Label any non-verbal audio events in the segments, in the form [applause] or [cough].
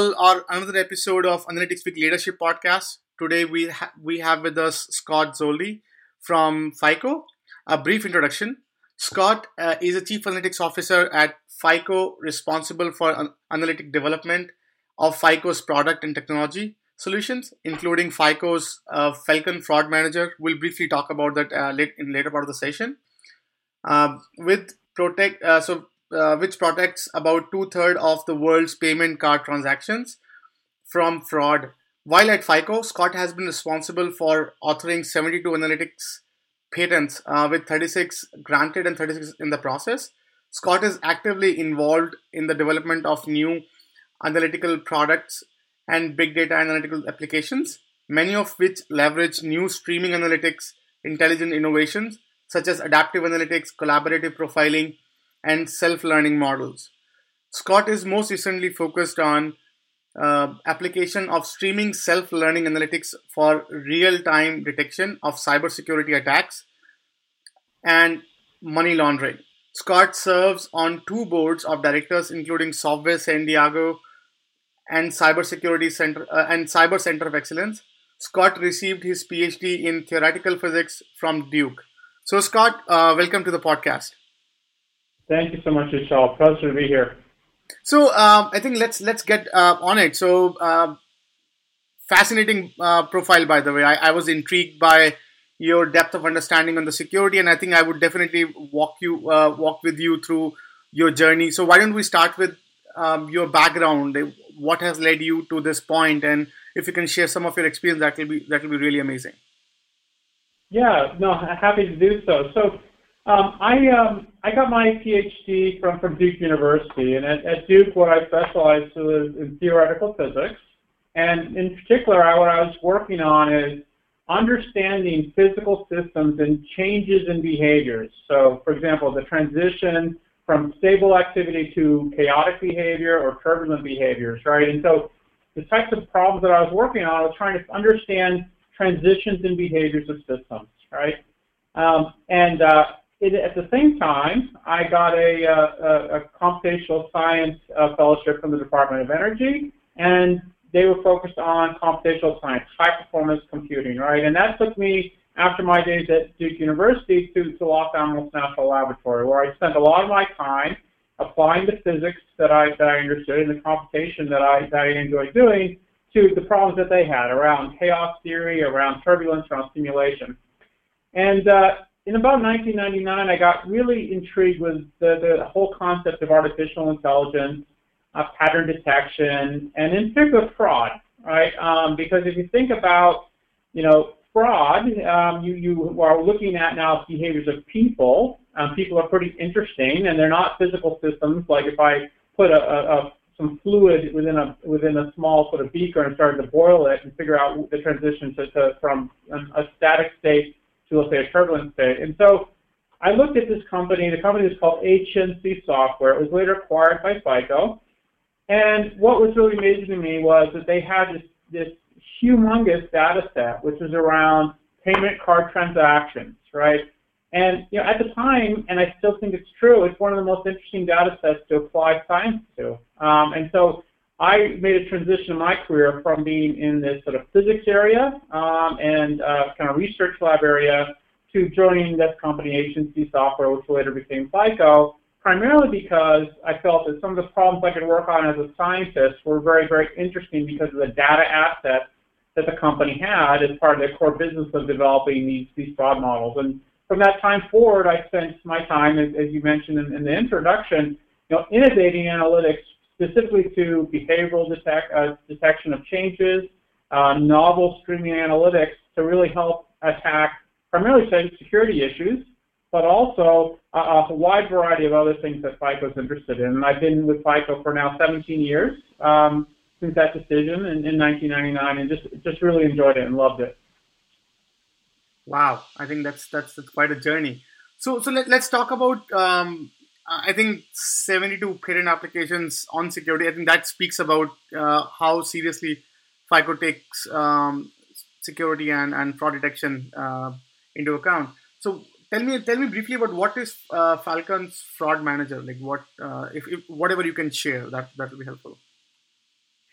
all our another episode of Analytics Week Leadership Podcast. Today we ha- we have with us Scott Zoldi from FICO. A brief introduction. Scott uh, is a chief analytics officer at FICO, responsible for an- analytic development of FICO's product and technology solutions, including FICO's uh, Falcon Fraud Manager. We'll briefly talk about that uh, late in later part of the session. Uh, with protect, uh, so uh, which protects about two thirds of the world's payment card transactions from fraud. While at FICO, Scott has been responsible for authoring 72 analytics patents, uh, with 36 granted and 36 in the process. Scott is actively involved in the development of new analytical products and big data analytical applications, many of which leverage new streaming analytics, intelligent innovations such as adaptive analytics, collaborative profiling, and self learning models. Scott is most recently focused on uh, application of streaming self learning analytics for real time detection of cybersecurity attacks and money laundering. Scott serves on two boards of directors, including Software San Diego and Cybersecurity Center uh, and Cyber Center of Excellence. Scott received his PhD in theoretical physics from Duke. So, Scott, uh, welcome to the podcast. Thank you so much, Vishal. Pleasure to be here. So, um, I think let's let's get uh, on it. So, uh, fascinating uh, profile, by the way. I, I, was intrigued by your depth of understanding on the security, and I think I would definitely walk you uh, walk with you through your journey. So, why don't we start with um, your background? What has led you to this point, and if you can share some of your experience, that will be that will be really amazing. Yeah, no, happy to do so. So. Um, I um, I got my PhD from, from Duke University, and at, at Duke, what I specialized was in theoretical physics, and in particular, I, what I was working on is understanding physical systems and changes in behaviors. So, for example, the transition from stable activity to chaotic behavior or turbulent behaviors, right? And so, the types of problems that I was working on, I was trying to understand transitions in behaviors of systems, right? Um, and uh, it, at the same time, I got a, a, a computational science uh, fellowship from the Department of Energy, and they were focused on computational science, high performance computing, right? And that took me after my days at Duke University to, to Los Alamos National Laboratory, where I spent a lot of my time applying the physics that I that I understood and the computation that I that I enjoyed doing to the problems that they had around chaos theory, around turbulence, around simulation. And uh, in about 1999, I got really intrigued with the, the whole concept of artificial intelligence, uh, pattern detection, and in particular fraud, right? Um, because if you think about, you know, fraud, um, you, you are looking at now behaviors of people. Um, people are pretty interesting, and they're not physical systems. Like if I put a, a, a some fluid within a within a small sort of beaker and started to boil it and figure out the transition to, to from a static state to let's a turbulent state. And so I looked at this company. The company was called HNC Software. It was later acquired by FICO. And what was really amazing to me was that they had this, this humongous data set, which was around payment card transactions, right? And you know, at the time, and I still think it's true, it's one of the most interesting data sets to apply science to. Um, and so I made a transition in my career from being in this sort of physics area um, and uh, kind of research lab area to joining this company, HNC Software, which later became FICO, primarily because I felt that some of the problems I could work on as a scientist were very, very interesting because of the data assets that the company had as part of their core business of developing these, these fraud models. And from that time forward, I spent my time, as, as you mentioned in, in the introduction, you know, innovating analytics specifically to behavioral uh, detection of changes, uh, novel streaming analytics to really help attack primarily security issues, but also a, a, wide variety of other things that FICO is interested in. And I've been with FICO for now 17 years um, since that decision in, in 1999, and just just really enjoyed it and loved it. Wow, I think that's that's, that's quite a journey. So so let, us talk about um, I think 72 patent applications on security. I think that speaks about uh, how seriously FICO takes um, security and, and fraud detection uh, into account. So tell me tell me briefly about what is uh, Falcon's fraud manager like. What uh, if, if, whatever you can share that that will be helpful.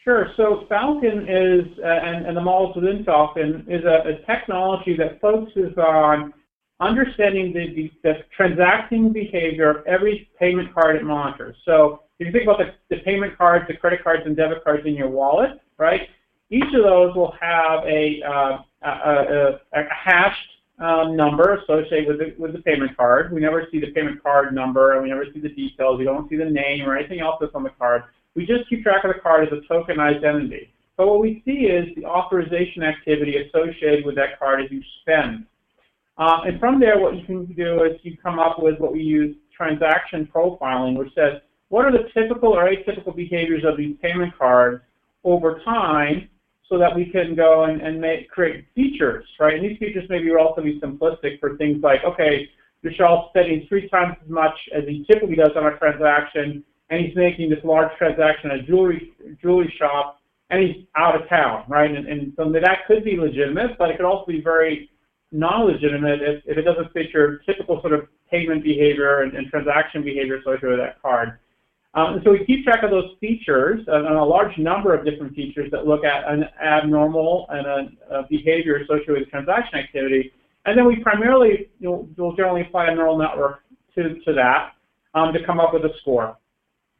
Sure. So Falcon is, uh, and, and, the models within Falcon, is a, a, technology that focuses on understanding the, the, the, transacting behavior of every payment card it monitors. So if you think about the, the payment cards, the credit cards, and debit cards in your wallet, right? Each of those will have a, uh, a, a, a, hashed um, number associated with the, with the payment card. We never see the payment card number, and we never see the details. We don't see the name or anything else that's on the card. We just keep track of the card as a tokenized entity. But what we see is the authorization activity associated with that card as you spend. Uh, and from there, what you can do is you come up with what we use transaction profiling, which says what are the typical or atypical behaviors of these payment cards over time so that we can go and, and make, create features, right? And these features may be relatively simplistic for things like, okay, Vishal's spending three times as much as he typically does on a transaction, and he's making this large transaction at a jewelry jewelry shop, and he's out of town, right? And, and so that could be legitimate, but it could also be very non-legitimate if, if it doesn't fit your typical sort of payment behavior and, and transaction behavior associated with that card. Um, and so we keep track of those features, uh, and a large number of different features that look at an abnormal and a, a behavior associated with transaction activity. And then we primarily you know, will generally apply a neural network to, to that um, to come up with a score.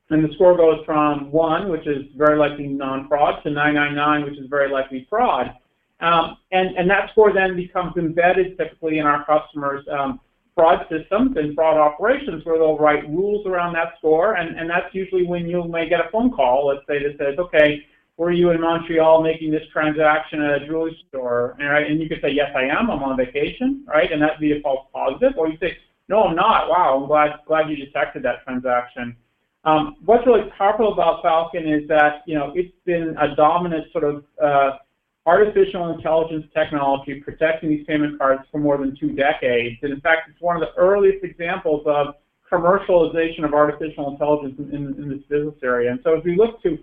And the score goes from 1, which is very likely non-fraud, to 999, which is very likely fraud. Um, and, and that score then becomes embedded typically in our customers' um, fraud systems and fraud operations where they'll write rules around that score, and, and that's usually when you may get a phone call, let's say, that says, okay, were you in Montreal making this transaction at a jewelry store? And, right, and you could say, yes, I am. I'm on vacation, right? And that'd be a false positive. Or you say, no, I'm not. Wow, I'm glad, glad you detected that transaction. Um, what's really powerful about Falcon is that, you know, it's been a dominant sort of uh, artificial intelligence technology protecting these payment cards for more than two decades. And in fact, it's one of the earliest examples of commercialization of artificial intelligence in, in, in this business area. And so as we look to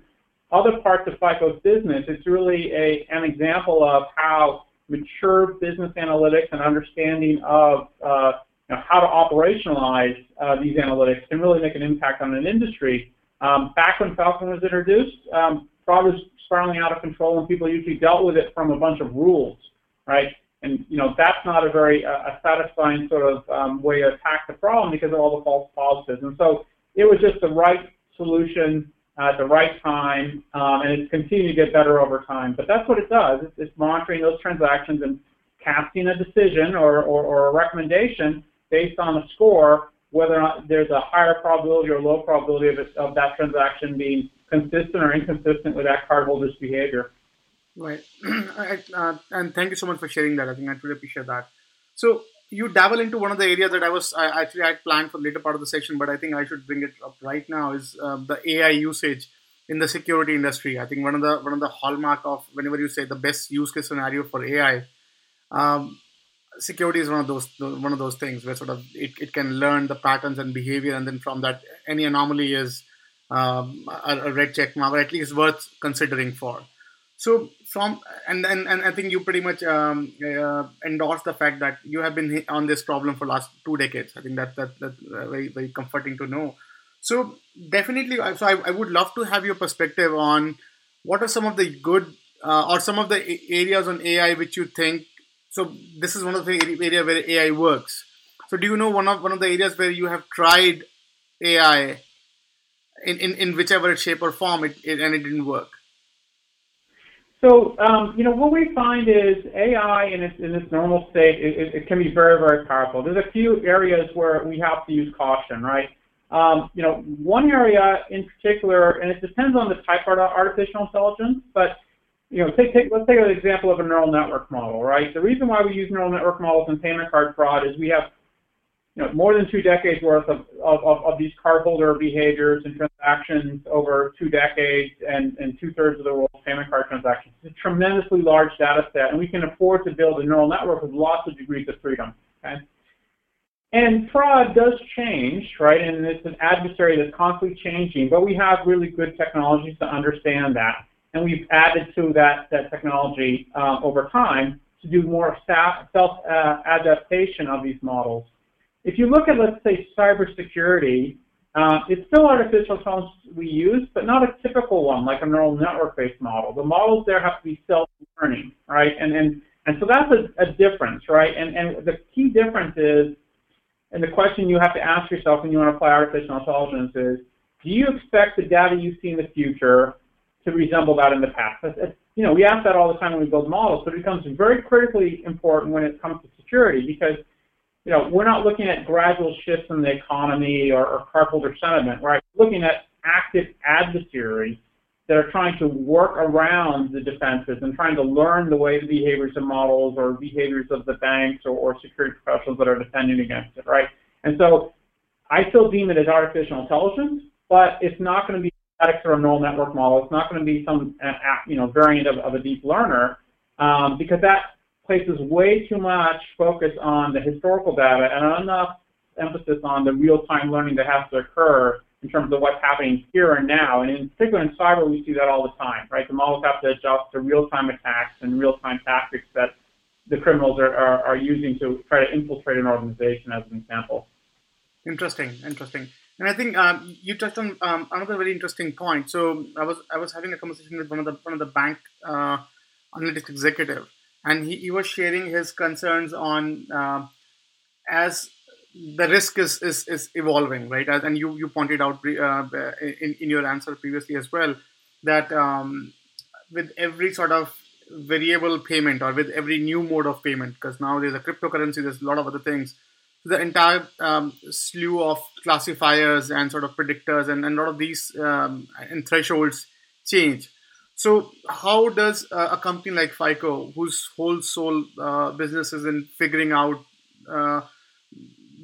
other parts of FICO's business, it's really a, an example of how mature business analytics and understanding of uh, you know, how to operationalize uh, these analytics can really make an impact on an industry. Um, back when Falcon was introduced, um, fraud was spiraling out of control, and people usually dealt with it from a bunch of rules, right? And you know that's not a very uh, a satisfying sort of um, way to attack the problem because of all the false positives. And so it was just the right solution at the right time, um, and it's continued to get better over time. But that's what it does. It's, it's monitoring those transactions and casting a decision or, or, or a recommendation based on a score whether or not there's a higher probability or low probability of, it, of that transaction being consistent or inconsistent with that cardholder's behavior. [clears throat] Right. uh, and thank you so much for sharing that. I think I really appreciate that. So you dabble into one of the areas that I was I actually I had planned for the later part of the session, but I think I should bring it up right now is uh, the AI usage in the security industry. I think one of the one of the hallmark of whenever you say the best use case scenario for AI, um, security is one of those one of those things where sort of it, it can learn the patterns and behavior, and then from that any anomaly is um, a, a, red check mark, or at least worth considering for. So from and and, and I think you pretty much um, uh, endorse the fact that you have been on this problem for last two decades. I think that that that's uh, very very comforting to know. So definitely, so I, I would love to have your perspective on what are some of the good uh, or some of the areas on AI which you think. So this is one of the area where AI works. So do you know one of one of the areas where you have tried AI in, in, in whichever shape or form it, it and it didn't work? So, um, you know, what we find is AI in its, in its normal state, it, it, can be very, very powerful. There's a few areas where we have to use caution, right? Um, you know, one area in particular, and it depends on the type of artificial intelligence, but, you know, take, take, let's take an example of a neural network model, right? The reason why we use neural network models in payment card fraud is we have you know, more than two decades worth of, of, of, these cardholder behaviors and transactions over two decades and, and two-thirds of the world's payment card transactions. It's a tremendously large data set, and we can afford to build a neural network with lots of degrees of freedom. Okay? And fraud does change, right? And it's an adversary that's constantly changing, but we have really good technologies to understand that. And we've added to that, that technology uh, over time to do more self-adaptation uh, of these models. If you look at, let's say, cybersecurity, Uh, it's still artificial intelligence we use, but not a typical one like a neural network-based model. The models there have to be self-learning, right? And and and so that's a, a difference, right? And and the key difference is, and the question you have to ask yourself when you want to apply artificial intelligence is, do you expect the data you see in the future to resemble that in the past? You know, we ask that all the time when we build models, but it becomes very critically important when it comes to security because, you know, we're not looking at gradual shifts in the economy or, or cardholder sentiment, right? We're looking at active adversaries that are trying to work around the defenses and trying to learn the way the behaviors of models or behaviors of the banks or, or security professionals that are defending against it, right? And so I still deem it as artificial intelligence, but it's not going to be static or a neural network model. It's not going to be some uh, you know variant of, of a deep learner um, because that places way too much focus on the historical data and enough emphasis on the real-time learning that has to occur in terms of what's happening here and now. And in particular in cyber, we see that all the time, right? The models have to adjust to real-time attacks and real-time tactics that the criminals are, are, are using to try to infiltrate an organization, as an example. Interesting, interesting. And I think um, you touched on um, another very interesting point. So I was I was having a conversation with one of the one of the bank uh, analytics executive, and he, he was sharing his concerns on uh, as the risk is, is, is evolving, right? As, and you, you pointed out uh, in, in your answer previously as well that um, with every sort of variable payment or with every new mode of payment, because now there's a cryptocurrency, there's a lot of other things, the entire um, slew of classifiers and sort of predictors and, and a lot of these um, and thresholds change. So, how does uh, a company like FICO, whose whole sole uh, business is in figuring out uh,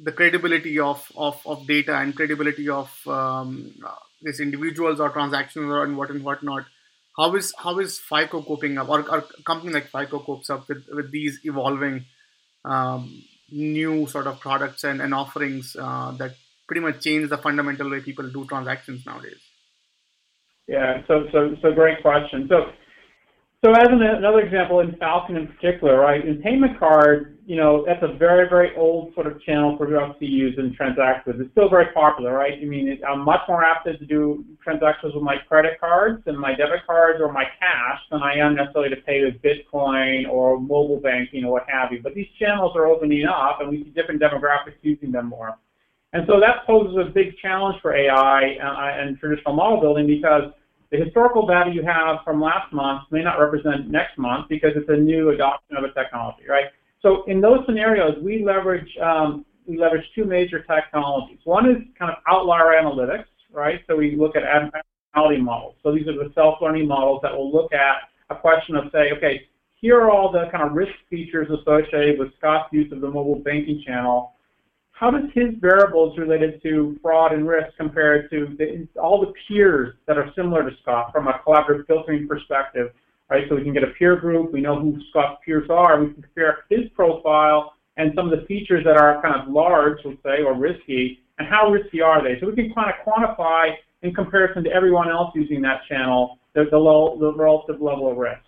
the credibility of, of, of data and credibility of um, these individuals or transactions or and what and whatnot, how is how is FICO coping up, or, or a company like FICO copes up with, with these evolving um, new sort of products and, and offerings uh, that pretty much change the fundamental way people do transactions nowadays? Yeah, so so so great question. So so as an, another example in Falcon in particular, right? In payment card, you know, that's a very very old sort of channel for us to use and transact with. It's still very popular, right? I mean, it, I'm much more apt to do transactions with my credit cards and my debit cards or my cash than I am necessarily to pay with Bitcoin or mobile banking or what have you. But these channels are opening up, and we see different demographics using them more. And so that poses a big challenge for AI uh, and traditional model building because the historical data you have from last month may not represent next month because it's a new adoption of a technology, right? So in those scenarios, we leverage um, we leverage two major technologies. One is kind of outlier analytics, right? So we look at abnormality models. So these are the self-learning models that will look at a question of say, okay, here are all the kind of risk features associated with Scott's use of the mobile banking channel how does his variables related to fraud and risk compare to the, all the peers that are similar to Scott from a collaborative filtering perspective, right? So we can get a peer group, we know who Scott's peers are, we can compare his profile and some of the features that are kind of large, let's say, or risky, and how risky are they? So we can kind of quantify in comparison to everyone else using that channel the, the, low, the relative level of risk.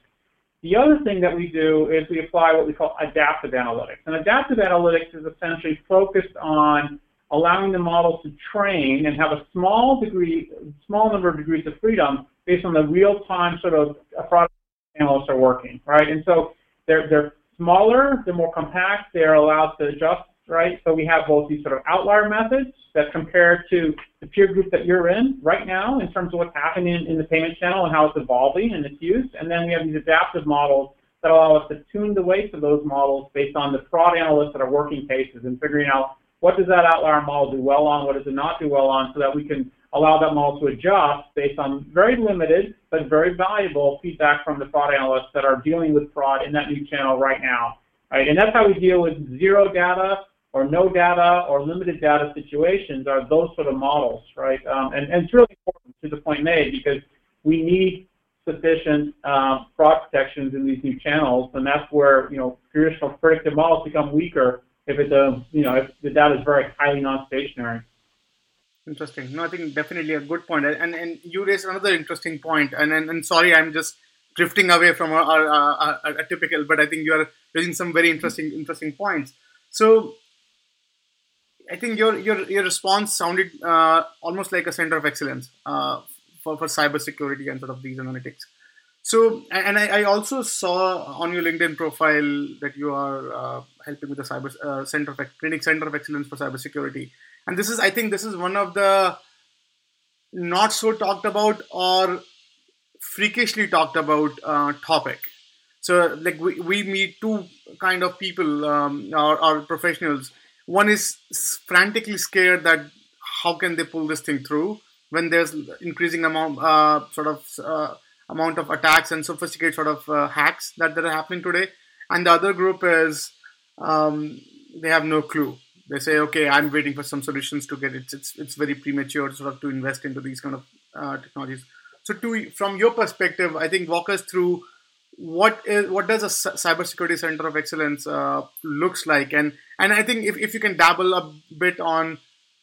The other thing that we do is we apply what we call adaptive analytics. And adaptive analytics is essentially focused on allowing the model to train and have a small degree, small number of degrees of freedom based on the real-time sort of product analysts are working, right? And so they're, they're smaller, they're more compact, they're allowed to adjust right? So we have both these sort of outlier methods that compare to the peer group that you're in right now in terms of what's happening in, the payment channel and how it's evolving and its use. And then we have these adaptive models that allow us to tune the weights of those models based on the fraud analysts that are working cases and figuring out what does that outlier model do well on, what does it not do well on, so that we can allow that model to adjust based on very limited but very valuable feedback from the fraud analysts that are dealing with fraud in that new channel right now. Right? And that's how we deal with zero data or no data or limited data situations are those sort of models, right? Um, and, and, it's really important to the point made because we need sufficient um, fraud protections in these new channels, and that's where you know traditional predictive models become weaker if it uh, you know if the data is very highly non-stationary. Interesting. No, I think definitely a good point. And and you raised another interesting point. And and, and sorry, I'm just drifting away from our, our, our, our, typical, but I think you are raising some very interesting interesting points. So I think your your your response sounded uh, almost like a center of excellence uh, for for cybersecurity and sort of these analytics. So, and I, I, also saw on your LinkedIn profile that you are uh, helping with the cyber uh, center of training center of excellence for cybersecurity, and this is I think this is one of the not so talked about or freakishly talked about uh, topic. So, like we, we meet two kind of people, um, our, our professionals. One is frantically scared that how can they pull this thing through when there's increasing amount uh, sort of uh, amount of attacks and sophisticated sort of uh, hacks that, that are happening today. And the other group is um, they have no clue. They say, okay, I'm waiting for some solutions to get it. It's it's very premature sort of to invest into these kind of uh, technologies. So, to from your perspective, I think walk us through what is what does a cybersecurity center of excellence uh, looks like, and and I think if, if you can dabble a bit on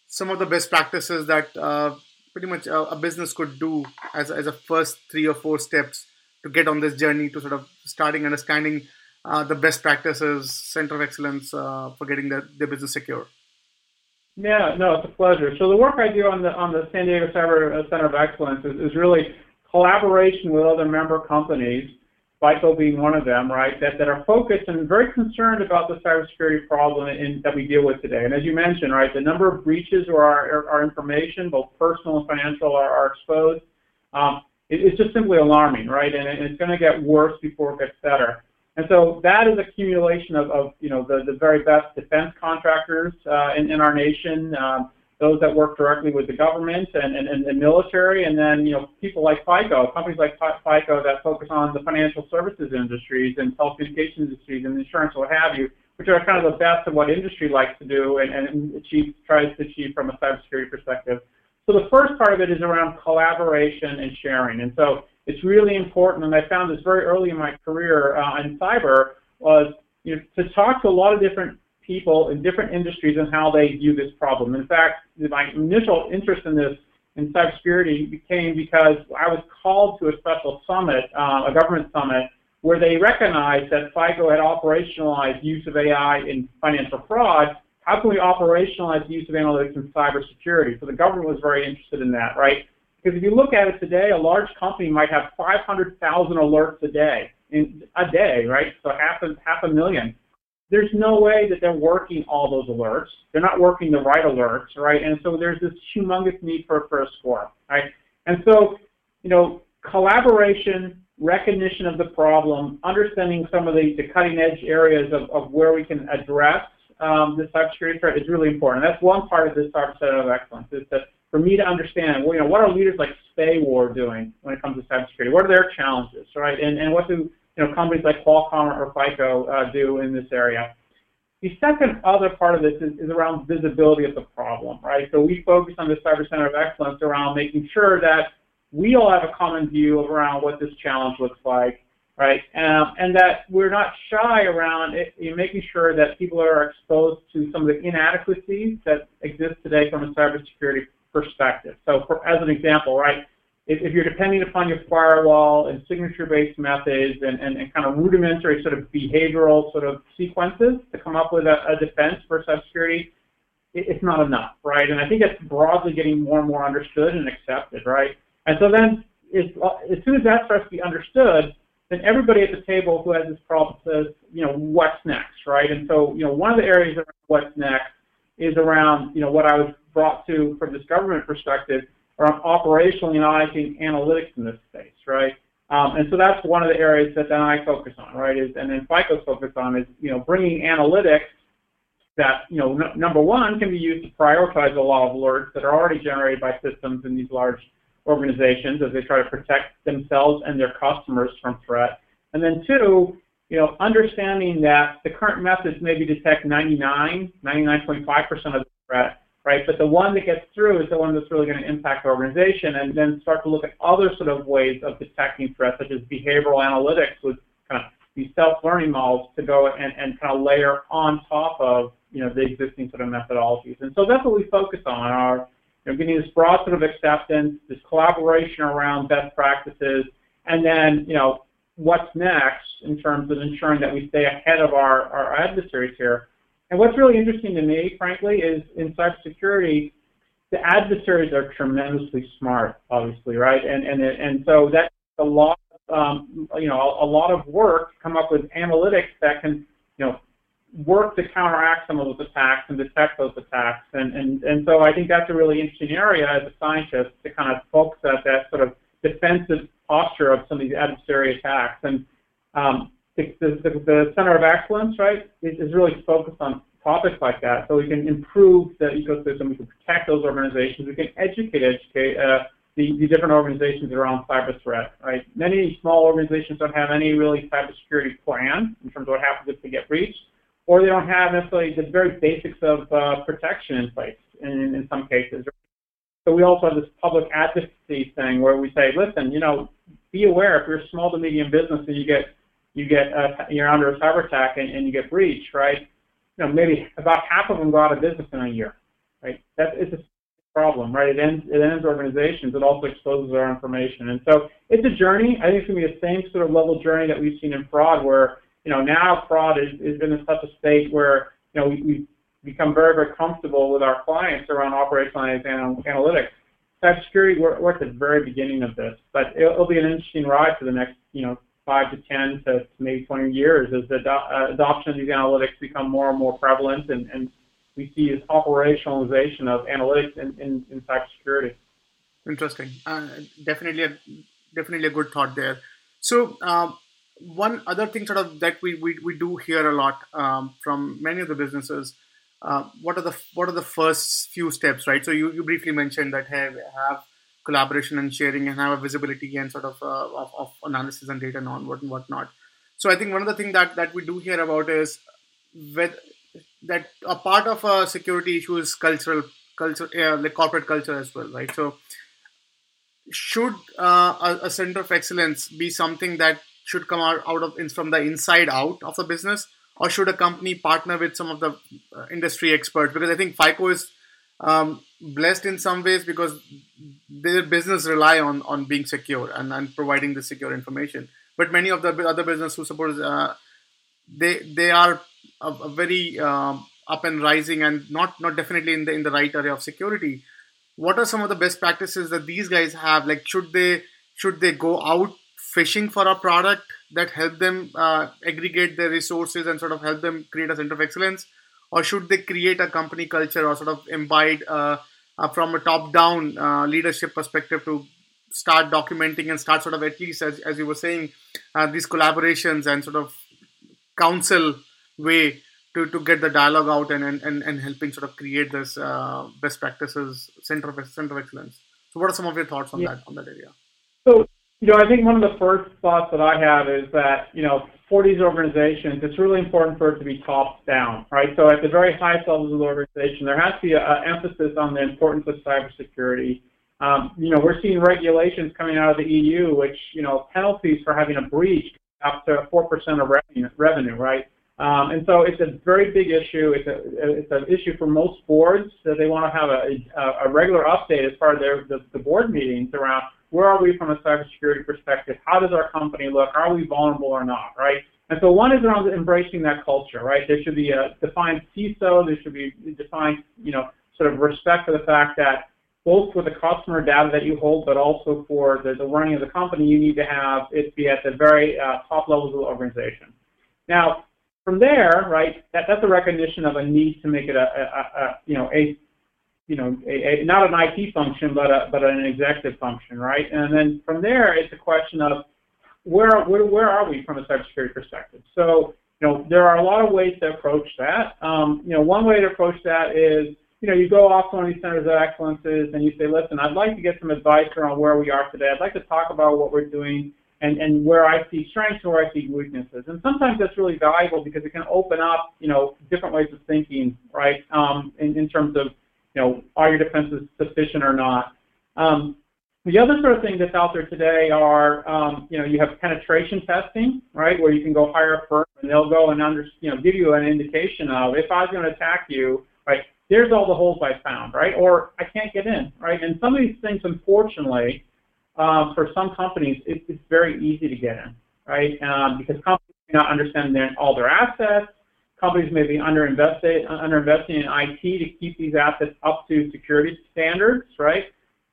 some of the best practices that uh, pretty much a, a, business could do as, as a first three or four steps to get on this journey to sort of starting understanding uh, the best practices, center of excellence uh, for getting the, the business secure. Yeah, no, it's a pleasure. So the work I do on the on the San Diego Cyber Center of Excellence is, is really collaboration with other member companies FICO being one of them, right, that, that are focused and very concerned about the cybersecurity problem in, that we deal with today. And as you mentioned, right, the number of breaches where our, our information, both personal and financial, are, are exposed, um, it, it's just simply alarming, right? And, and it's going to get worse before it gets better. And so that is accumulation of, of you know, the, the very best defense contractors uh, in, in our nation, um, those that work directly with the government and, and, and, military, and then you know people like FICO, companies like FICO that focus on the financial services industries and telecommunications industries and insurance, what have you, which are kind of the best of what industry likes to do and, and achieve, tries to achieve from a cybersecurity perspective. So the first part of it is around collaboration and sharing, and so it's really important. And I found this very early in my career uh, in cyber was you know, to talk to a lot of different people in different industries and how they view this problem. In fact, my initial interest in this in cybersecurity became because I was called to a special summit, uh, a government summit, where they recognized that FICO had operationalized use of AI in financial fraud. How can we operationalize use of analytics in cybersecurity? So the government was very interested in that, right? Because if you look at it today, a large company might have 500,000 alerts a day, in a day, right? So half a half a million there's no way that they're working all those alerts. They're not working the right alerts, right? And so there's this humongous need for, for a score, right? And so, you know, collaboration, recognition of the problem, understanding some of the, the cutting edge areas of, of where we can address um, the cybersecurity threat is really important. That's one part of this cyber center of excellence is that for me to understand, well, you know, what are leaders like SPAWAR doing when it comes to cybersecurity? What are their challenges, right? And, and what do you know, companies like Qualcomm or FICO uh, do in this area. The second other part of this is, is around visibility of the problem, right? So we focus on the Cyber Center of Excellence around making sure that we all have a common view of around what this challenge looks like, right? Um, and that we're not shy around it, making sure that people are exposed to some of the inadequacies that exist today from a cybersecurity perspective. So for, as an example, right, if, if you're depending upon your firewall and signature-based methods and, and, and, kind of rudimentary sort of behavioral sort of sequences to come up with a, a defense for cybersecurity, it, it's not enough, right? And I think it's broadly getting more and more understood and accepted, right? And so then, as soon as that starts to be understood, then everybody at the table who has this problem says, you know, what's next, right? And so, you know, one of the areas of what's next is around, you know, what I was brought to from this government perspective around operationalizing analytics in this space, right? Um, and so that's one of the areas that then I focus on, right? Is and then FICO's focus on is you know bringing analytics that you know number one can be used to prioritize a lot of alerts that are already generated by systems in these large organizations as they try to protect themselves and their customers from threat. And then two, you know, understanding that the current methods maybe detect 99, 99.5% of the threat, right? But the one that gets through is the one that's really going to impact the organization, and then start to look at other sort of ways of detecting threats, such as behavioral analytics with kind of these self-learning models to go and, and kind of layer on top of you know the existing sort of methodologies. And so that's what we focus on: our you know, getting this broad sort of acceptance, this collaboration around best practices, and then you know what's next in terms of ensuring that we stay ahead of our, our adversaries here And what's really interesting to me, frankly, is in cybersecurity, the adversaries are tremendously smart, obviously, right? And and and so that's a lot, um, you know, a, lot of work to come up with analytics that can, you know, work to counteract some of those attacks and detect those attacks. And and and so I think that's a really interesting area as a scientist to kind of focus at that sort of defensive posture of some of these adversary attacks. And um, the, the, the Center of Excellence, right, is, is really focused on topics like that. So we can improve the ecosystem, we can protect those organizations, we can educate, educate uh, the, the different organizations around cyber threat, right? Many small organizations don't have any really cybersecurity plan in terms of what happens if they get breached, or they don't have necessarily the very basics of uh, protection in place in, in some cases. So we also have this public advocacy thing where we say, listen, you know, be aware if you're a small to medium business and you get you get uh, you're under a cyber attack and, and you get breached, right? You know, maybe about half of them go out of business in a year, right? That's it's a problem, right? It ends it ends organizations. It also exposes our information, and so it's a journey. I think it's gonna be the same sort of level journey that we've seen in fraud, where you know now fraud is is in such a state where you know we, we become very very comfortable with our clients around operationalized analytics. Cybersecurity, we're, we're at the very beginning of this, but it'll, it'll be an interesting ride for the next you know five to 10 to maybe 20 years as the uh, adoption of these analytics become more and more prevalent and, and we see this operationalization of analytics in, in, in cybersecurity. Interesting. Uh, definitely, a, definitely a good thought there. So, uh, one other thing sort of that we, we, we do hear a lot um, from many of the businesses uh, what are the what are the first few steps right so you, you briefly mentioned that hey have collaboration and sharing and have a visibility and sort of, uh, of, of, analysis and data and on what and whatnot. So I think one of the things that, that we do hear about is with, that a part of a security issue is cultural culture, uh, corporate culture as well, right? So should uh, a, a, center of excellence be something that should come out, out of from the inside out of the business, or should a company partner with some of the uh, industry experts? Because I think FICO is um, blessed in some ways because their business rely on on being secure and, and providing the secure information. But many of the other business who support uh, they they are a, a very um, up and rising and not not definitely in the in the right area of security. What are some of the best practices that these guys have? Like should they should they go out fishing for a product that help them uh, aggregate their resources and sort of help them create a center of excellence? Or should they create a company culture or sort of imbibe uh, uh, from a top-down uh, leadership perspective to start documenting and start sort of at least as, as you were saying uh, these collaborations and sort of council way to, to get the dialogue out and, and, and helping sort of create this uh, best practices center of center of excellence. So, what are some of your thoughts on yeah. that on that area? So, you know, I think one of the first thoughts that I have is that you know for these organizations, it's really important for it to be top down, right? So at the very highest levels of the organization, there has to be an emphasis on the importance of cybersecurity. Um, you know, we're seeing regulations coming out of the EU, which, you know, penalties for having a breach up to 4% of revenue, right? Um, and so it's a very big issue. It's, a, it's an issue for most boards that they want to have a, a, regular update as part of their the, the board meetings around where are we from a cybersecurity perspective? How does our company look? Are we vulnerable or not, right? And so one is around embracing that culture, right? There should be a defined CISO. There should be defined, you know, sort of respect for the fact that both for the customer data that you hold, but also for the, the running of the company, you need to have it be at the very uh, top levels of the organization. Now, from there, right, that, that's a recognition of a need to make it a, a, a you know, a you know, a, a, not an IT function, but a, but an executive function, right? And then from there, it's a question of where where, where are we from a cybersecurity perspective? So, you know, there are a lot of ways to approach that. Um, you know, one way to approach that is, you know, you go off one of these centers of excellences and you say, listen, I'd like to get some advice around where we are today. I'd like to talk about what we're doing and, and where I see strengths and where I see weaknesses. And sometimes that's really valuable because it can open up, you know, different ways of thinking, right, um, in, in terms of you know, are your defenses sufficient or not? Um, the other sort of thing that's out there today are, um, you know, you have penetration testing, right, where you can go hire a firm and they'll go and under, you know, give you an indication of if I was going to attack you, right, there's all the holes I found, right, or I can't get in, right, and some of these things, unfortunately, um, for some companies, it, it's very easy to get in, right, um, because companies do not understand their, all their assets, companies may be underinvesting in IT to keep these assets up to security standards, right?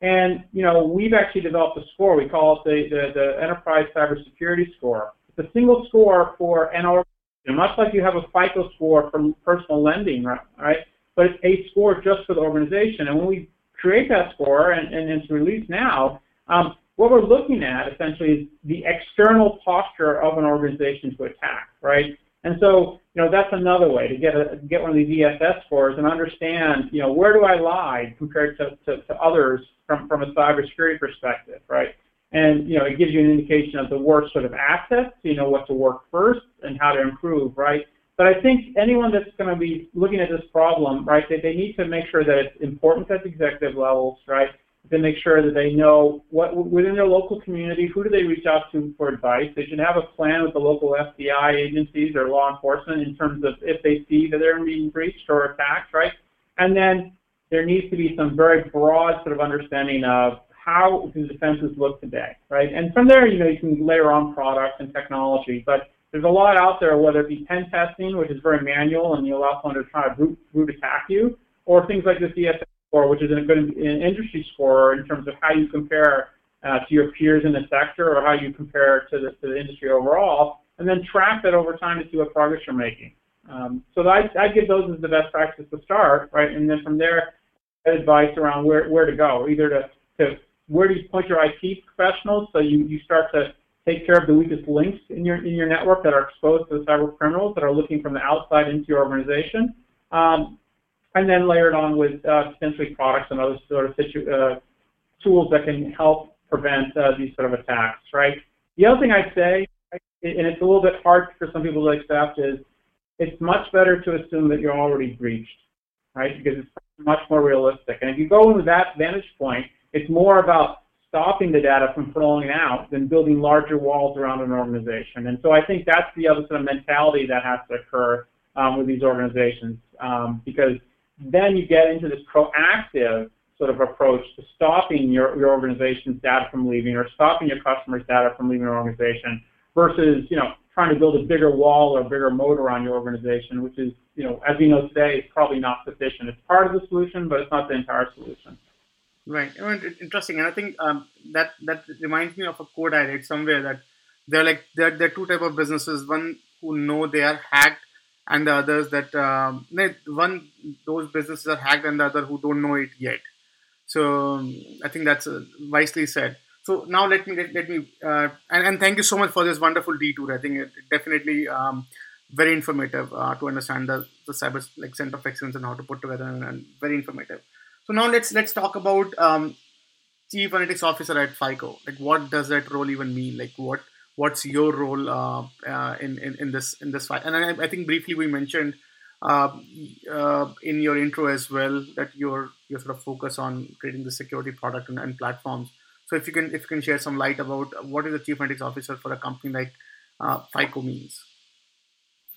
And you know, we've actually developed a score. We call it the, the, the Enterprise Cybersecurity Score. It's a single score for an organization, much like you have a FICO score for personal lending, right? But it's a score just for the organization. And when we create that score, and, and it's released now, um, what we're looking at essentially is the external posture of an organization to attack, right? And so, you know, that's another way to get a get one of these ESS scores and understand, you know, where do I lie compared to, to, to others from, from a cybersecurity perspective, right? And, you know, it gives you an indication of the worst sort of assets, you know, what to work first and how to improve, right? But I think anyone that's going to be looking at this problem, right, they, they need to make sure that it's important at the executive levels, right? To make sure that they know what within their local community, who do they reach out to for advice. They should have a plan with the local FBI agencies or law enforcement in terms of if they see that they're being breached or attacked, right? And then there needs to be some very broad sort of understanding of how do defenses look today, right? And from there, you know, you can layer on products and technology, but there's a lot out there, whether it be pen testing, which is very manual and you allow someone to try to root, root attack you, or things like this ESS score, which is a good industry score in terms of how you compare uh, to your peers in the sector or how you compare to the, to the industry overall, and then track that over time to see what progress you're making. Um, so I, I give those as the best practice to start, right? And then from there, advice around where, where to go, either to, to where do you point your IT professionals so you, you start to take care of the weakest links in your in your network that are exposed to the cyber criminals that are looking from the outside into your organization. Um, and then layered on with uh, potentially products and other sort of uh, tools that can help prevent uh, these sort of attacks, right? The other thing I'd say, and it's a little bit hard for some people to accept, is it's much better to assume that you're already breached, right? Because it's much more realistic. And if you go with that vantage point, it's more about stopping the data from flowing out than building larger walls around an organization. And so I think that's the other sort of mentality that has to occur um, with these organizations um, because then you get into this proactive sort of approach to stopping your, your organization's data from leaving or stopping your customers' data from leaving your organization versus, you know, trying to build a bigger wall or a bigger moat around your organization, which is, you know, as we know today, is probably not sufficient. It's part of the solution, but it's not the entire solution. Right. Interesting. And I think um, that that reminds me of a quote I read somewhere that they're like there, there are two type of businesses. One who know they are hacked and the others that um, one those businesses are hacked and the other who don't know it yet. So um, i think that's uh, wisely said. So now let me let, let me uh, and, and thank you so much for this wonderful detour. I think it, it definitely um, very informative uh, to understand the, the cyber like center of excellence and how to put together and, and very informative. So now let's let's talk about um, chief analytics officer at fico. Like what does that role even mean? Like what what's your role uh, uh, in, in, in this in this fight? And I, I think briefly we mentioned uh, in your intro as well that you're you're sort of focus on creating the security product and, and, platforms. So if you can if you can share some light about what is a chief analytics officer for a company like uh, FICO means.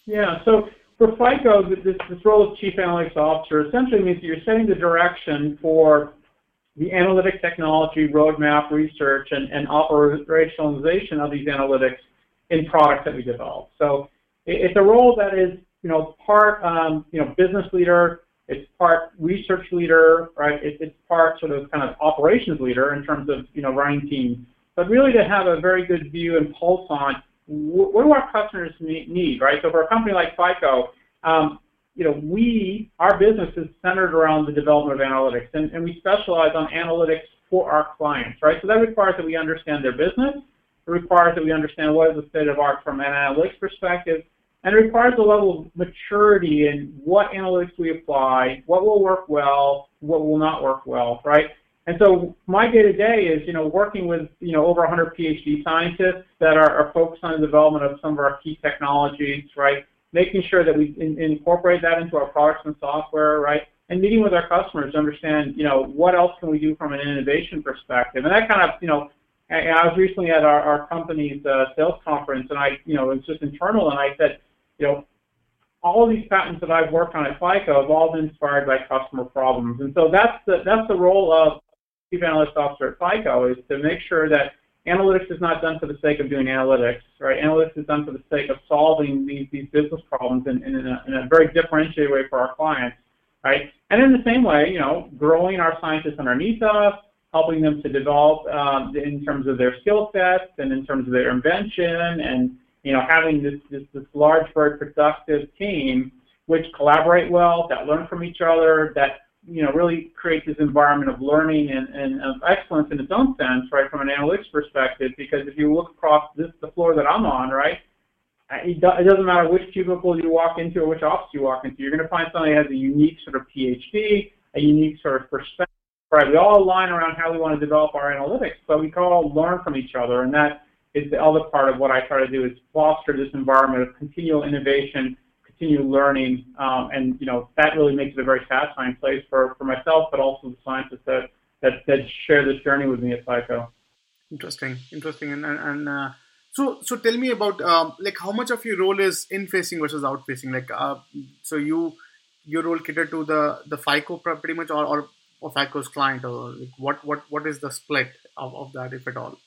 Yeah. So for FICO, this, this role of chief analytics officer essentially means that you're setting the direction for the analytic technology roadmap research and, and operationalization of these analytics in products that we develop. So it's a role that is, you know, part, um, you know, business leader, it's part research leader, right? It, it's part sort of kind of operations leader in terms of, you know, running teams. But really to have a very good view and pulse on what do our customers need, right? So for a company like FICO, um, you know, we, our business is centered around the development of analytics, and, and we specialize on analytics for our clients, right? So that requires that we understand their business. It requires that we understand what is the state of art from an analytics perspective, and it requires a level of maturity in what analytics we apply, what will work well, what will not work well, right? And so my day-to-day is, you know, working with, you know, over 100 PhD scientists that are, are focused on the development of some of our key technologies, right? Making sure that we in, incorporate that into our products and software, right? And meeting with our customers to understand, you know, what else can we do from an innovation perspective? And that kind of, you know, I, I was recently at our, our company's uh, sales conference, and I, you know, it was just internal, and I said, you know, all of these patents that I've worked on at FICO have all been inspired by customer problems, and so that's the that's the role of chief analyst officer at FICO is to make sure that analytics is not done for the sake of doing analytics, right? Analytics is done for the sake of solving these, these business problems in, in, a, in a very differentiated way for our clients, right? And in the same way, you know, growing our scientists underneath us, helping them to develop um, in terms of their skill sets and in terms of their invention and, you know, having this, this, this large, very productive team which collaborate well, that learn from each other, that you know, really create this environment of learning and, and of excellence in its own sense, right, from an analytics perspective. Because if you look across this, the floor that I'm on, right, it, doesn't matter which cubicle you walk into or which office you walk into, you're going to find somebody that has a unique sort of PhD, a unique sort of perspective, right? We all align around how we want to develop our analytics, but we can all learn from each other, and that is the other part of what I try to do is foster this environment of continual innovation continue learning, um, and you know that really makes it a very satisfying place for, for myself, but also the scientists that, that that share this journey with me at FICO. Interesting, interesting, and and, and uh, so so tell me about um, like how much of your role is in facing versus out facing. Like uh, so you your role cater to the the FICO pretty much or or, or FICO's client or like what what what is the split of, of that if at all?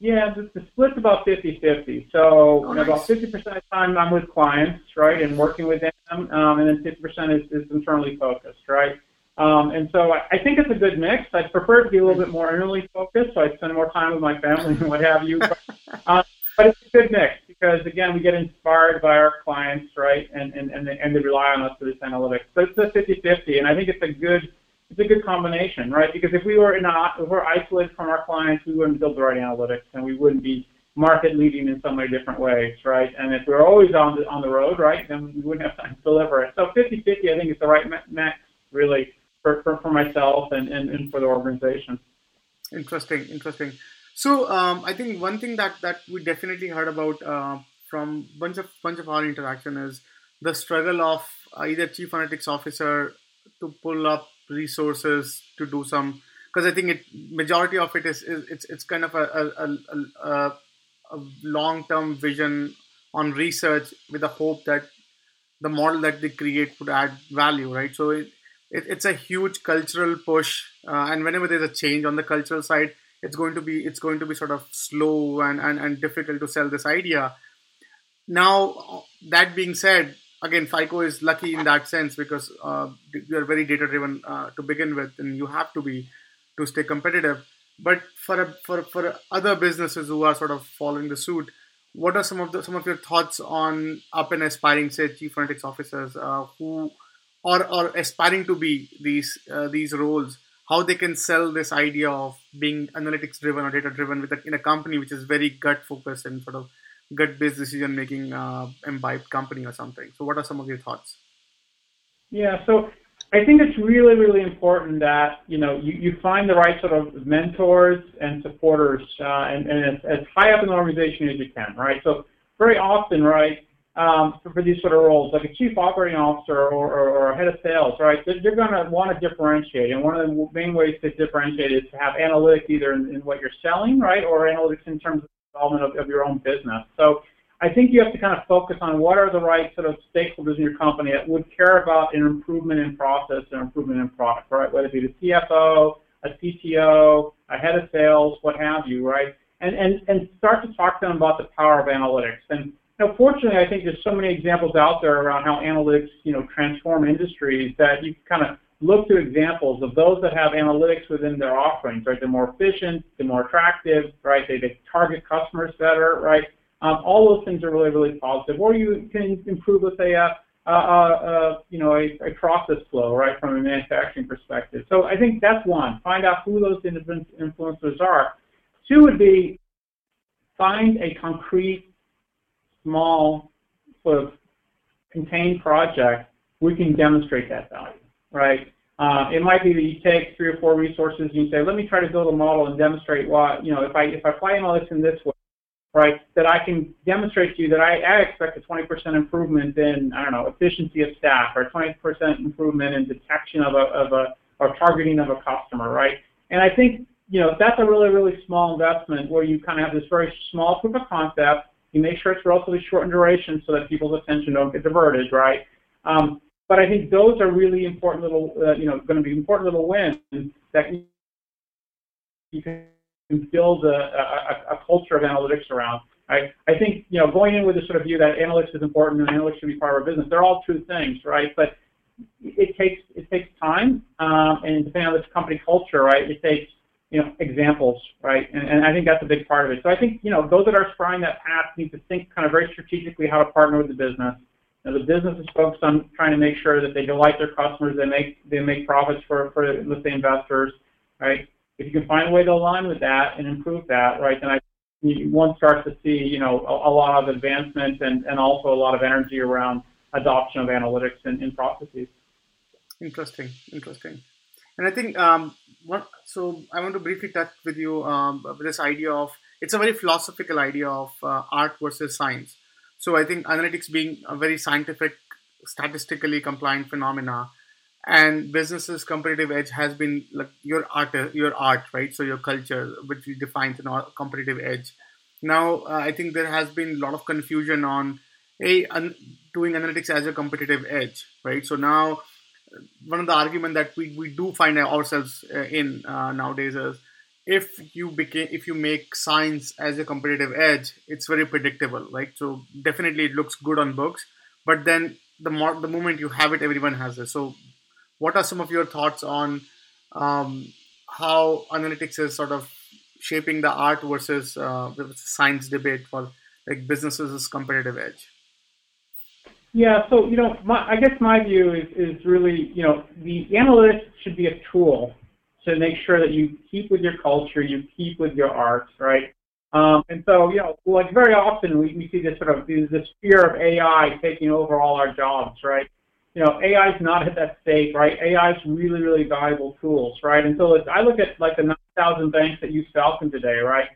Yeah, the, the split's about 50-50. So oh, nice. about 50% of the time I'm with clients, right, and working with them, um, and then 50% is, is internally focused, right? Um, and so I, I think it's a good mix. I'd prefer to be a little bit more internally focused, so I spend more time with my family and what have you. But, uh, [laughs] but it's a good mix because, again, we get inspired by our clients, right, and, and, and, they, and they rely on us for this analytics. So it's a 50-50, and I think it's a good – it's a good combination, right? Because if we were not, if we're isolated from our clients, we wouldn't build the right analytics, and we wouldn't be market leading in so many different ways, right? And if we're always on the on the road, right, then we wouldn't have time to deliver it. So 50-50, I think, is the right mix, really, for, for, for myself and, and, and for the organization. Interesting, interesting. So um, I think one thing that, that we definitely heard about uh, from bunch of bunch of our interaction is the struggle of uh, either chief analytics officer to pull up resources to do some because I think it majority of it is, is it's it's kind of a a, a, a long term vision on research with the hope that the model that they create would add value, right? So it, it it's a huge cultural push, uh, and whenever there's a change on the cultural side, it's going to be it's going to be sort of slow and, and, and difficult to sell this idea. Now, that being said, again, FICO is lucky in that sense because uh, you are very data driven uh, to begin with, and you have to be to stay competitive. But for a, for for other businesses who are sort of following the suit, what are some of the some of your thoughts on up and aspiring, say, chief analytics officers uh, who or or aspiring to be these uh, these roles? How they can sell this idea of being analytics driven or data driven with a, in a company which is very gut focused and sort of gut based decision making uh, imbibed company or something. So, what are some of your thoughts? Yeah, so I think it's really, really important that you know you, you find the right sort of mentors and supporters, uh, and, and as, as high up in the organization as you can, right? So very often, right, um, for, for these sort of roles, like a chief operating officer or, or, or a head of sales, right? They're, they're going to want to differentiate, and one of the main ways to differentiate is to have analytics either in, in what you're selling, right, or analytics in terms of development of, of your own business. So I think you have to kind of focus on what are the right sort of stakeholders in your company that would care about an improvement in process and improvement in product, right? Whether it be the CFO, a CTO, a head of sales, what have you, right? And, and, and start to talk to them about the power of analytics. And you know, fortunately, I think there's so many examples out there around how analytics, you know, transform industries that you kind of look to examples of those that have analytics within their offerings, right? They're more efficient, they're more attractive, right? They, they target customers better, right? Um, all those things are really, really positive. Or you can improve, let's say, a, a, a, you know, a, a process flow, right, from a manufacturing perspective. So I think that's one. Find out who those influencers are. Two would be find a concrete, small, sort of contained project We can demonstrate that value right? Uh, it might be that you take three or four resources and you say, let me try to build a model and demonstrate why, you know, if I if I apply analytics in this way, right, that I can demonstrate to you that I, I expect a 20% improvement in, I don't know, efficiency of staff or 20% improvement in detection of a, of a or targeting of a customer, right? And I think, you know, that's a really, really small investment where you kind of have this very small proof of concept. You make sure it's relatively short in duration so that people's attention don't get diverted, right? Um, but I think those are really important little, uh, you know, going to be important little wins that you can build a, a, a culture of analytics around. I, I think you know going in with the sort of view that analytics is important and analytics should be part of our business. They're all true things, right? But it takes it takes time, um, and depending on the company culture, right, it takes you know examples, right? And, and I think that's a big part of it. So I think you know those that are sprying that path need to think kind of very strategically how to partner with the business. Know, the business is focused on trying to make sure that they delight their customers, they make they make profits for for let's say investors, right? If you can find a way to align with that and improve that, right, then I one starts to see you know a, a lot of advancement and, and also a lot of energy around adoption of analytics in, in processes. Interesting, interesting. And I think um, what, so I want to briefly touch with you um, this idea of it's a very philosophical idea of uh, art versus science. So I think analytics being a very scientific, statistically compliant phenomena, and businesses' competitive edge has been like your art, your art, right? So your culture, which defines a competitive edge. Now uh, I think there has been a lot of confusion on a un- doing analytics as a competitive edge, right? So now one of the argument that we, we do find ourselves uh, in uh, nowadays is if you became if you make science as a competitive edge it's very predictable right? So definitely it looks good on books but then the more the moment you have it everyone has it. So what are some of your thoughts on um, how analytics is sort of shaping the art versus uh, science debate for like businesses' competitive edge? Yeah, so you know, my, I guess my view is is really you know the analytics should be a tool to make sure that you keep with your culture, you keep with your arts, right? Um, and so you know, like very often we, we see this sort of this fear of AI taking over all our jobs, right? You know, AI is not at that state, right? AI is really really valuable tools, right? And so I look at like the 9,000 banks that use Falcon today, right?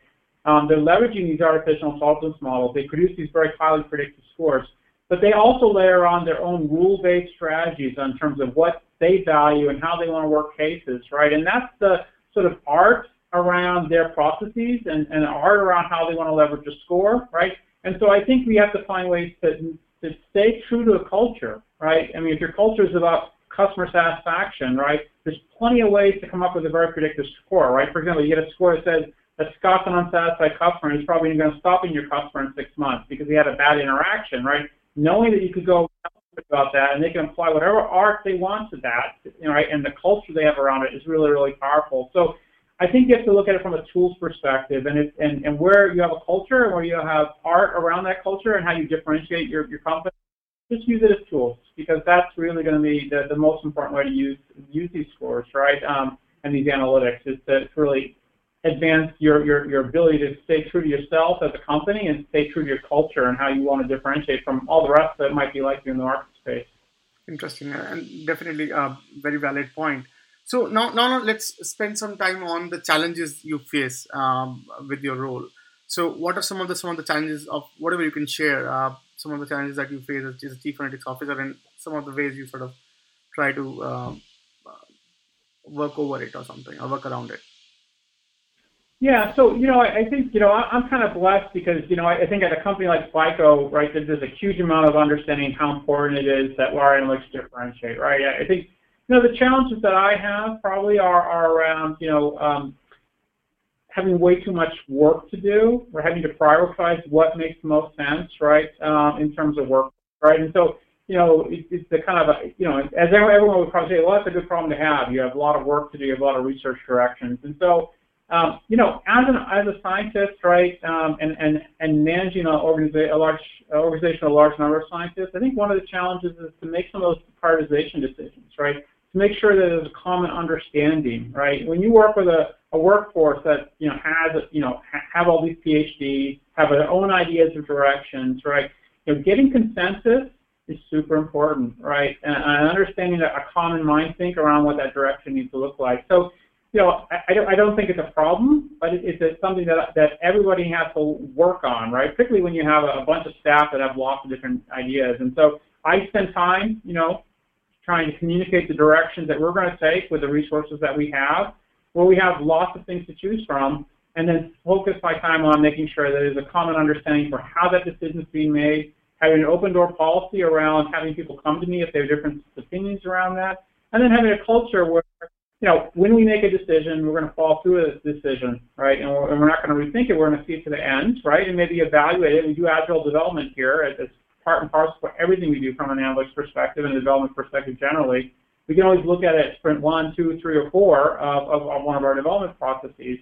Um, they're leveraging these artificial intelligence models. They produce these very highly predictive scores but they also layer on their own rule-based strategies in terms of what they value and how they want to work cases, right? And that's the sort of art around their processes and, and art around how they want to leverage a score, right? And so I think we have to find ways to, to stay true to a culture, right? I mean, if your culture is about customer satisfaction, right, there's plenty of ways to come up with a very predictive score, right? For example, you get a score that says that Scott's an unsatisfied customer he's probably going to stop being your customer in six months because he had a bad interaction, right? knowing that you could go about that and they can apply whatever art they want to that, you know, right, and the culture they have around it is really, really powerful. So I think you have to look at it from a tools perspective and it, and, and where you have a culture and where you have art around that culture and how you differentiate your, your company, just use it as tools because that's really going to be the, the most important way to use use these scores, right? Um, and these analytics is to really advance your, your, your ability to stay true to yourself as a company and stay true to your culture and how you want to differentiate from all the rest that might be like you in the market space. Interesting and definitely a very valid point. So now, now let's spend some time on the challenges you face um, with your role. So what are some of the some of the challenges of whatever you can share? Uh, some of the challenges that you face as a chief analytics officer, and some of the ways you sort of try to um, uh, work over it or something, or work around it. Yeah, so you know, I, I think you know I, I'm kind of blessed because you know I, I think at a company like FICO, right, there's, there's a huge amount of understanding how important it is that our analytics differentiate, right? I, I think you know the challenges that I have probably are, are around you know um, having way too much work to do. We're having to prioritize what makes the most sense, right, um, in terms of work, right? And so you know, it, it's the kind of a, you know, as everyone would probably say, well, that's a good problem to have. You have a lot of work to do, you have a lot of research directions, and so um, you know, as an as a scientist, right, um, and and and managing a, organiza- a large organization, a large number of scientists, I think one of the challenges is to make some of those prioritization decisions, right, to make sure that there's a common understanding, right. When you work with a, a workforce that you know has you know ha- have all these PhDs, have their own ideas of directions, right, you know, getting consensus is super important, right, and, and understanding a common mind think around what that direction needs to look like. So you know, I, I, don't, I don't think it's a problem, but it, it's something that, that everybody has to work on, right? Particularly when you have a, bunch of staff that have lots of different ideas. And so I spend time, you know, trying to communicate the directions that we're going to take with the resources that we have, where we have lots of things to choose from, and then focus my time on making sure that there's a common understanding for how that decision is being made, having an open door policy around having people come to me if they have different opinions around that, and then having a culture where you know, when we make a decision, we're going to follow through this decision, right? And we're, and we're not going to rethink it. We're going to see it to the end, right? And maybe evaluate it. We do agile development here. It's part and parcel for everything we do from an analytics perspective and a development perspective generally. We can always look at it sprint one, two, three, or four of, of, of one of our development processes.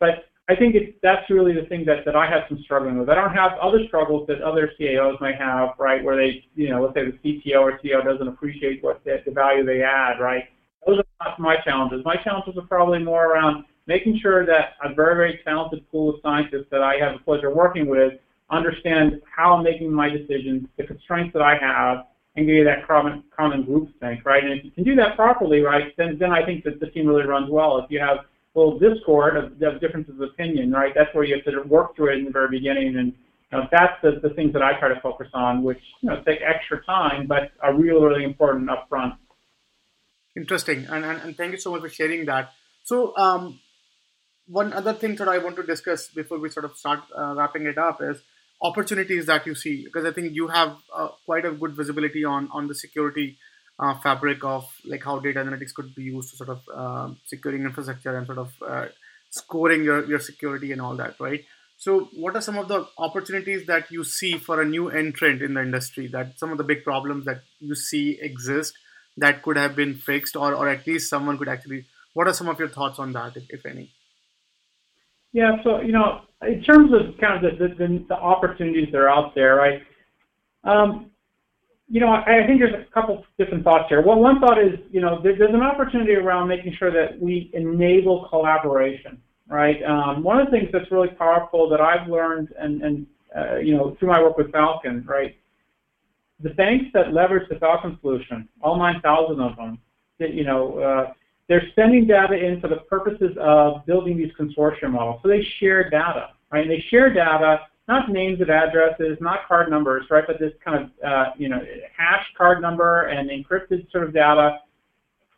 But I think it's, that's really the thing that, that I have some struggling with. I don't have other struggles that other CAOs might have, right, where they, you know, let's say the CTO or CEO doesn't appreciate what the, the value they add, right? Those are not my challenges. My challenges are probably more around making sure that a very, very talented pool of scientists that I have the pleasure of working with understand how I'm making my decisions, the constraints that I have, and give you that common, common group think, right? And if you can do that properly, right, then, then I think that the team really runs well. If you have a little discord of, of differences of opinion, right, that's where you have to work through it in the very beginning. And you know, that's the, the things that I try to focus on, which you know, take extra time, but are really, really important up front. Interesting, and, and, and thank you so much for sharing that. So, um, one other thing that I want to discuss before we sort of start uh, wrapping it up is opportunities that you see, because I think you have uh, quite a good visibility on on the security uh, fabric of like how data analytics could be used to sort of uh, securing infrastructure and sort of uh, scoring your, your security and all that, right? So, what are some of the opportunities that you see for a new entrant in the industry? That some of the big problems that you see exist that could have been fixed, or, or at least someone could actually. What are some of your thoughts on that, if, if any? Yeah, so you know, in terms of kind of the the, the opportunities that are out there, right? Um, you know, I, I think there's a couple different thoughts here. Well, one thought is, you know, there, there's an opportunity around making sure that we enable collaboration, right? Um, one of the things that's really powerful that I've learned, and and uh, you know, through my work with Falcon, right? The banks that leverage the Falcon solution, all 9,000 of them, that, you know, uh, they're sending data in for the purposes of building these consortium models. So they share data, right? And they share data, not names of addresses, not card numbers, right? But this kind of, uh, you know, hash card number and encrypted sort of data,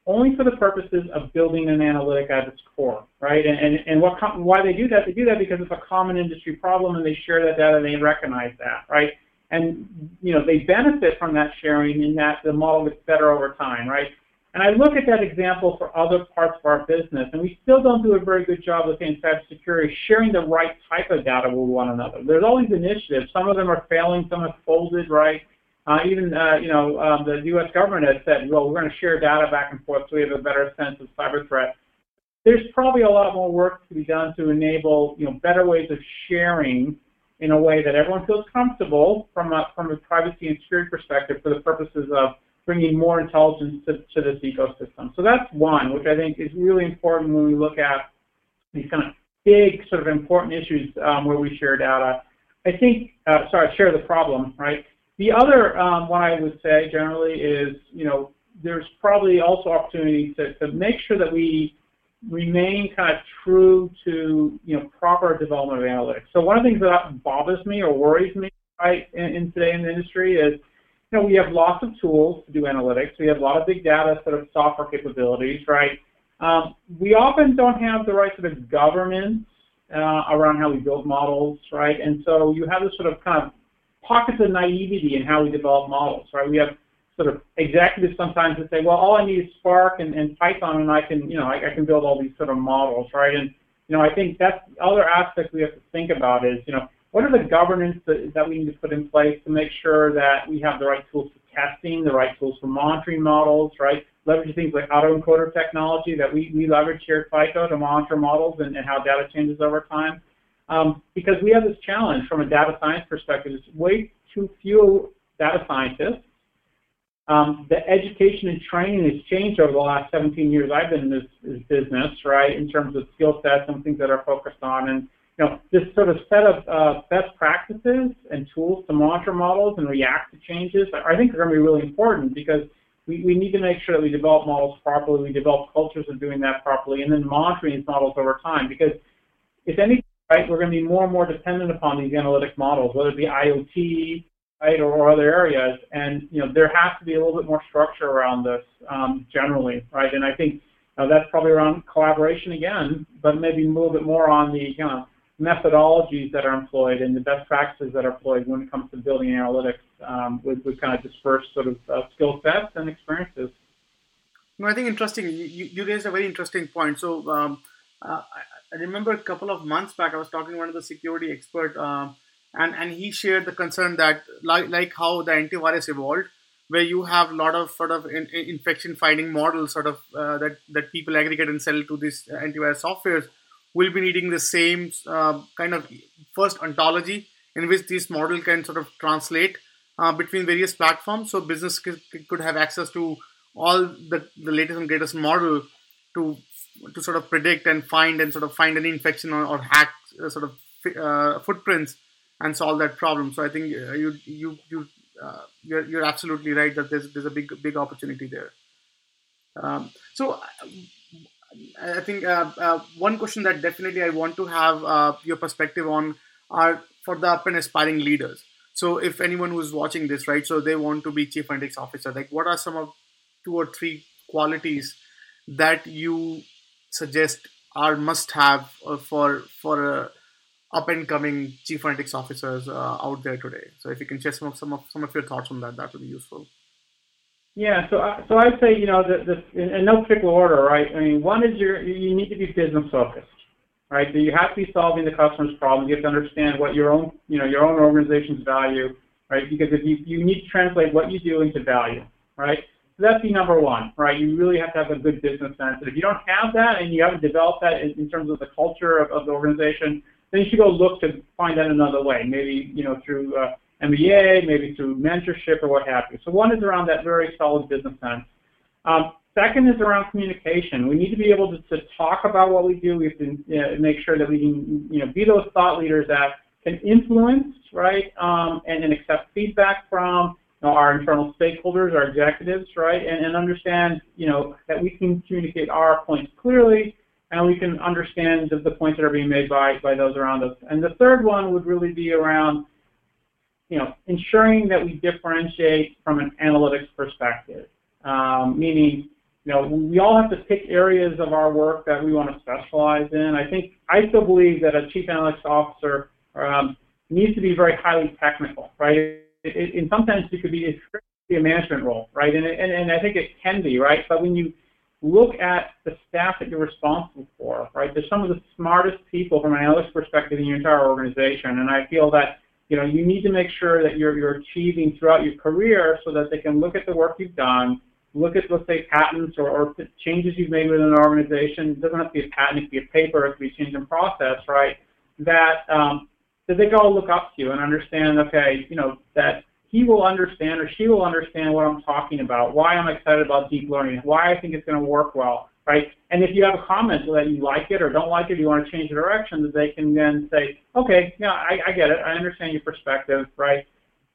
only for the purposes of building an analytic at its core, right? And, and, and what why they do that? They do that because it's a common industry problem, and they share that data, and they recognize that, right? And you know they benefit from that sharing in that the model gets better over time, right? And I look at that example for other parts of our business, and we still don't do a very good job within cybersecurity sharing the right type of data with one another. There's all these initiatives. Some of them are failing. Some have folded, right? Uh, even uh, you know um, the U.S. government has said, well, we're going to share data back and forth so we have a better sense of cyber threat. There's probably a lot more work to be done to enable you know better ways of sharing in a way that everyone feels comfortable from a, from a privacy and security perspective for the purposes of bringing more intelligence to, to this ecosystem. So that's one, which I think is really important when we look at these kind of big sort of important issues um, where we share data. I think, uh, sorry, share the problem, right? The other um, one I would say generally is, you know, there's probably also opportunity to, to make sure that we remain kind of true to you know proper development of analytics. So one of the things that bothers me or worries me right in, in today in the industry is you know we have lots of tools to do analytics. We have a lot of big data sort of software capabilities, right? Um, we often don't have the right sort of governance uh, around how we build models, right? And so you have this sort of kind of pockets of naivety in how we develop models, right? We have sort of executives sometimes that say, well, all I need is Spark and, and Python, and I can, you know, I, I can build all these sort of models, right? And you know, I think that's the other aspect we have to think about is, you know, what are the governance that, that we need to put in place to make sure that we have the right tools for testing, the right tools for monitoring models, right? Leverage things like autoencoder technology that we, we leverage here at FICO to monitor models and, and how data changes over time. Um, because we have this challenge from a data science perspective. There's way too few data scientists um, the education and training has changed over the last 17 years I've been in this, this business, right, in terms of skill sets and things that are focused on. And, you know, this sort of set of uh, best practices and tools to monitor models and react to changes, I think are going to be really important because we, we need to make sure that we develop models properly, we develop cultures of doing that properly, and then monitoring these models over time. Because if anything, right, we're going to be more and more dependent upon these analytic models, whether it be IoT, right, or, other areas. And you know, there has to be a little bit more structure around this um, generally, right? And I think uh, that's probably around collaboration again, but maybe a little bit more on the methodologies that are employed and the best practices that are employed when it comes to building analytics um, with, with kind of dispersed sort of uh, skill sets and experiences. No, I think interesting. You, you raised a very interesting point. So um, uh, I remember a couple of months back, I was talking to one of the security experts um, and and he shared the concern that like like how the antivirus evolved, where you have a lot of sort of in, in infection finding models, sort of uh, that that people aggregate and sell to these antivirus softwares, will be needing the same uh, kind of first ontology in which this model can sort of translate uh, between various platforms, so business could, could have access to all the, the latest and greatest model to to sort of predict and find and sort of find any infection or, or hack uh, sort of uh, footprints and solve that problem. So I think uh, you you you uh, you're, you're absolutely right that there's there's a big big opportunity there. Um, so I think uh, uh, one question that definitely I want to have your perspective on are for the up and aspiring leaders. So if anyone who's watching this, right, so they want to be chief analytics officer, like what are some of two or three qualities that you suggest are must have uh, for for uh, up and coming chief analytics officers uh, out there today. So if you can share some of some of some of your thoughts on that, that would be useful. Yeah, so so I'd say you know the, the in, no particular order, right? I mean, one is your you need to be business focused, right? So you have to be solving the customer's problem. You have to understand what your own you know your own organization's value, right? Because if you you need to translate what you do into value, right? So that's the number one, right? You really have to have a good business sense. And if you don't have that and you haven't developed that in, in terms of the culture of, of, the organization, then you should go look to find that another way. Maybe you know through uh, MBA, maybe through mentorship or what have you. So one is around that very solid business sense. Um, second is around communication. We need to be able to, to talk about what we do. We have to uh, make sure that we can you know be those thought leaders that can influence, right, um, and, and accept feedback from know, our internal stakeholders, our executives, right, and, and understand, you know, that we can communicate our points clearly and we can understand the, the points that are being made by, by those around us. And the third one would really be around, you know, ensuring that we differentiate from an analytics perspective, um, meaning, you know, we all have to pick areas of our work that we want to specialize in. I think I still believe that a chief analytics officer um, needs to be very highly technical, right? it, in some sense it could be a management role, right? And, and, and I think it can be, right? But when you look at the staff that you're responsible for, right, They're some of the smartest people from an analytics perspective in your entire organization, and I feel that you know you need to make sure that you're you're achieving throughout your career so that they can look at the work you've done, look at let's say patents or, or changes you've made within an organization. It doesn't have to be a patent, it could be a paper, it could be a change in process, right? That um, that they can all look up to you and understand, okay, you know, that he will understand or she will understand what I'm talking about, why I'm excited about deep learning, why I think it's going to work well, right? And if you have a comment that you like it or don't like it, you want to change the direction, that they can then say, okay, yeah, I, I get it, I understand your perspective, right?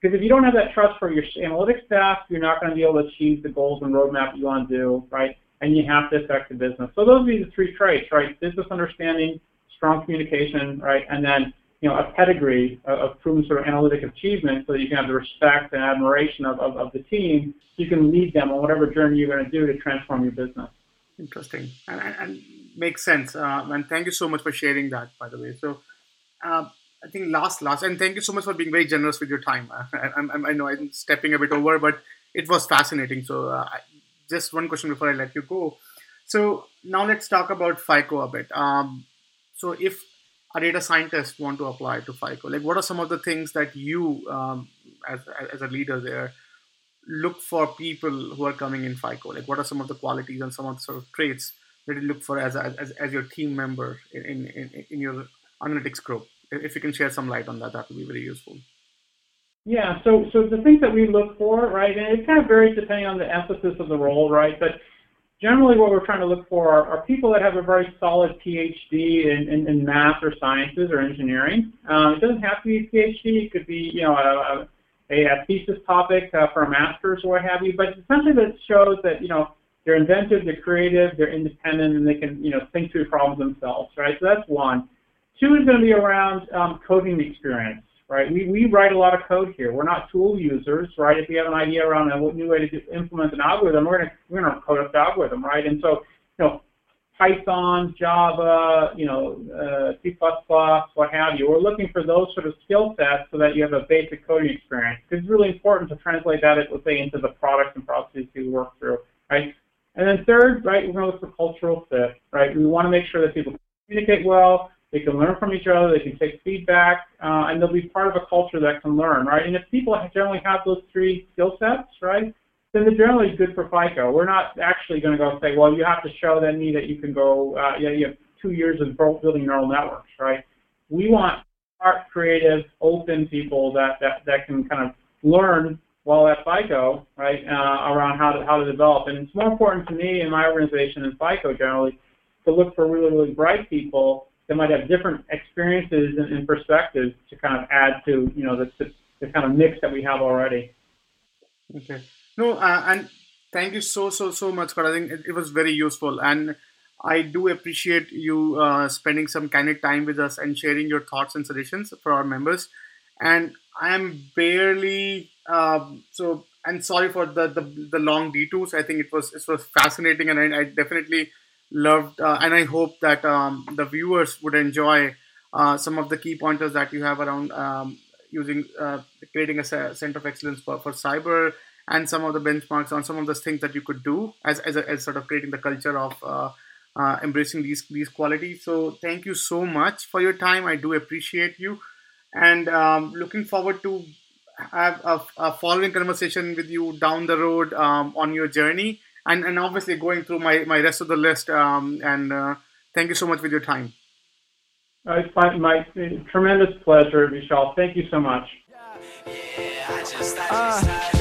Because if you don't have that trust for your analytics staff, you're not going to be able to achieve the goals and roadmap you want to do, right? And you have to affect the business. So those would be the three traits, right? Business understanding, strong communication, right? And then you know, a pedigree of proven sort of analytic achievement so that you can have the respect and admiration of, of, of the team you can lead them on whatever journey you're going to do to transform your business. Interesting. And, and, and makes sense. Uh, and thank you so much for sharing that, by the way. So uh, I think last, last, and thank you so much for being very generous with your time. [laughs] I, I, I know I'm stepping a bit over, but it was fascinating. So uh, just one question before I let you go. So now let's talk about FICO a bit. Um, so if a data scientist want to apply to FICO? Like, what are some of the things that you, um, as, as a leader there, look for people who are coming in FICO? Like, what are some of the qualities and some of the sort of traits that you look for as, a, as, as your team member in, in, in your analytics group? If you can share some light on that, that would be very useful. Yeah, so so the things that we look for, right, and it kind of varies depending on the emphasis of the role, right? But generally what we're trying to look for are, are people that have a very solid PhD in, in, in math or sciences or engineering. Um, it doesn't have to be a PhD. It could be, you know, a, a, a thesis topic uh, for a master's or what have you. But essentially that shows that, you know, they're inventive, they're creative, they're independent, and they can, you know, think through problems themselves, right? So that's one. Two is going to be around um, coding experience right? We, we write a lot of code here. We're not tool users, right? If we have an idea around a new way to do, implement an algorithm, we're gonna we're gonna code up the algorithm, right? And so, you know, Python, Java, you know, uh, C++, what have you. We're looking for those sort of skill sets so that you have a basic coding experience. It's really important to translate that, let's say, into the products and processes you work through, right? And then third, right, we're going to look for cultural fit, right? We want to make sure that people communicate well, they can learn from each other, they can take feedback, uh, and they'll be part of a culture that can learn, right? And if people generally have those three skill sets, right, then they're generally good for FICO. We're not actually going to go say, well, you have to show that me that you can go, uh, yeah, you have two years of building neural networks, right? We want smart, creative, open people that, that, that can kind of learn while at FICO, right, uh, around how to, how to develop. And it's more important to me in my organization and FICO generally to look for really, really bright people that might have different experiences and, and perspectives to kind of add to, you know, the, the, the kind of mix that we have already. Okay. No, uh, and thank you so, so, so much, Scott. I think it, it was very useful. And I do appreciate you uh, spending some candid time with us and sharing your thoughts and suggestions for our members. And I am barely um, so. And sorry for the, the, the long detours. I think it was it was fascinating, and I, I definitely loved. Uh, and I hope that um, the viewers would enjoy uh, some of the key pointers that you have around um, using uh, creating a center of excellence for, for cyber and some of the benchmarks on some of the things that you could do as as, a, as sort of creating the culture of uh, uh, embracing these these qualities. So thank you so much for your time. I do appreciate you, and um, looking forward to have a, a, following conversation with you down the road um, on your journey, and and obviously going through my my rest of the list. Um, and uh, thank you so much with your time. Uh, it's my, my tremendous pleasure, Vishal. Thank you so much. Uh. I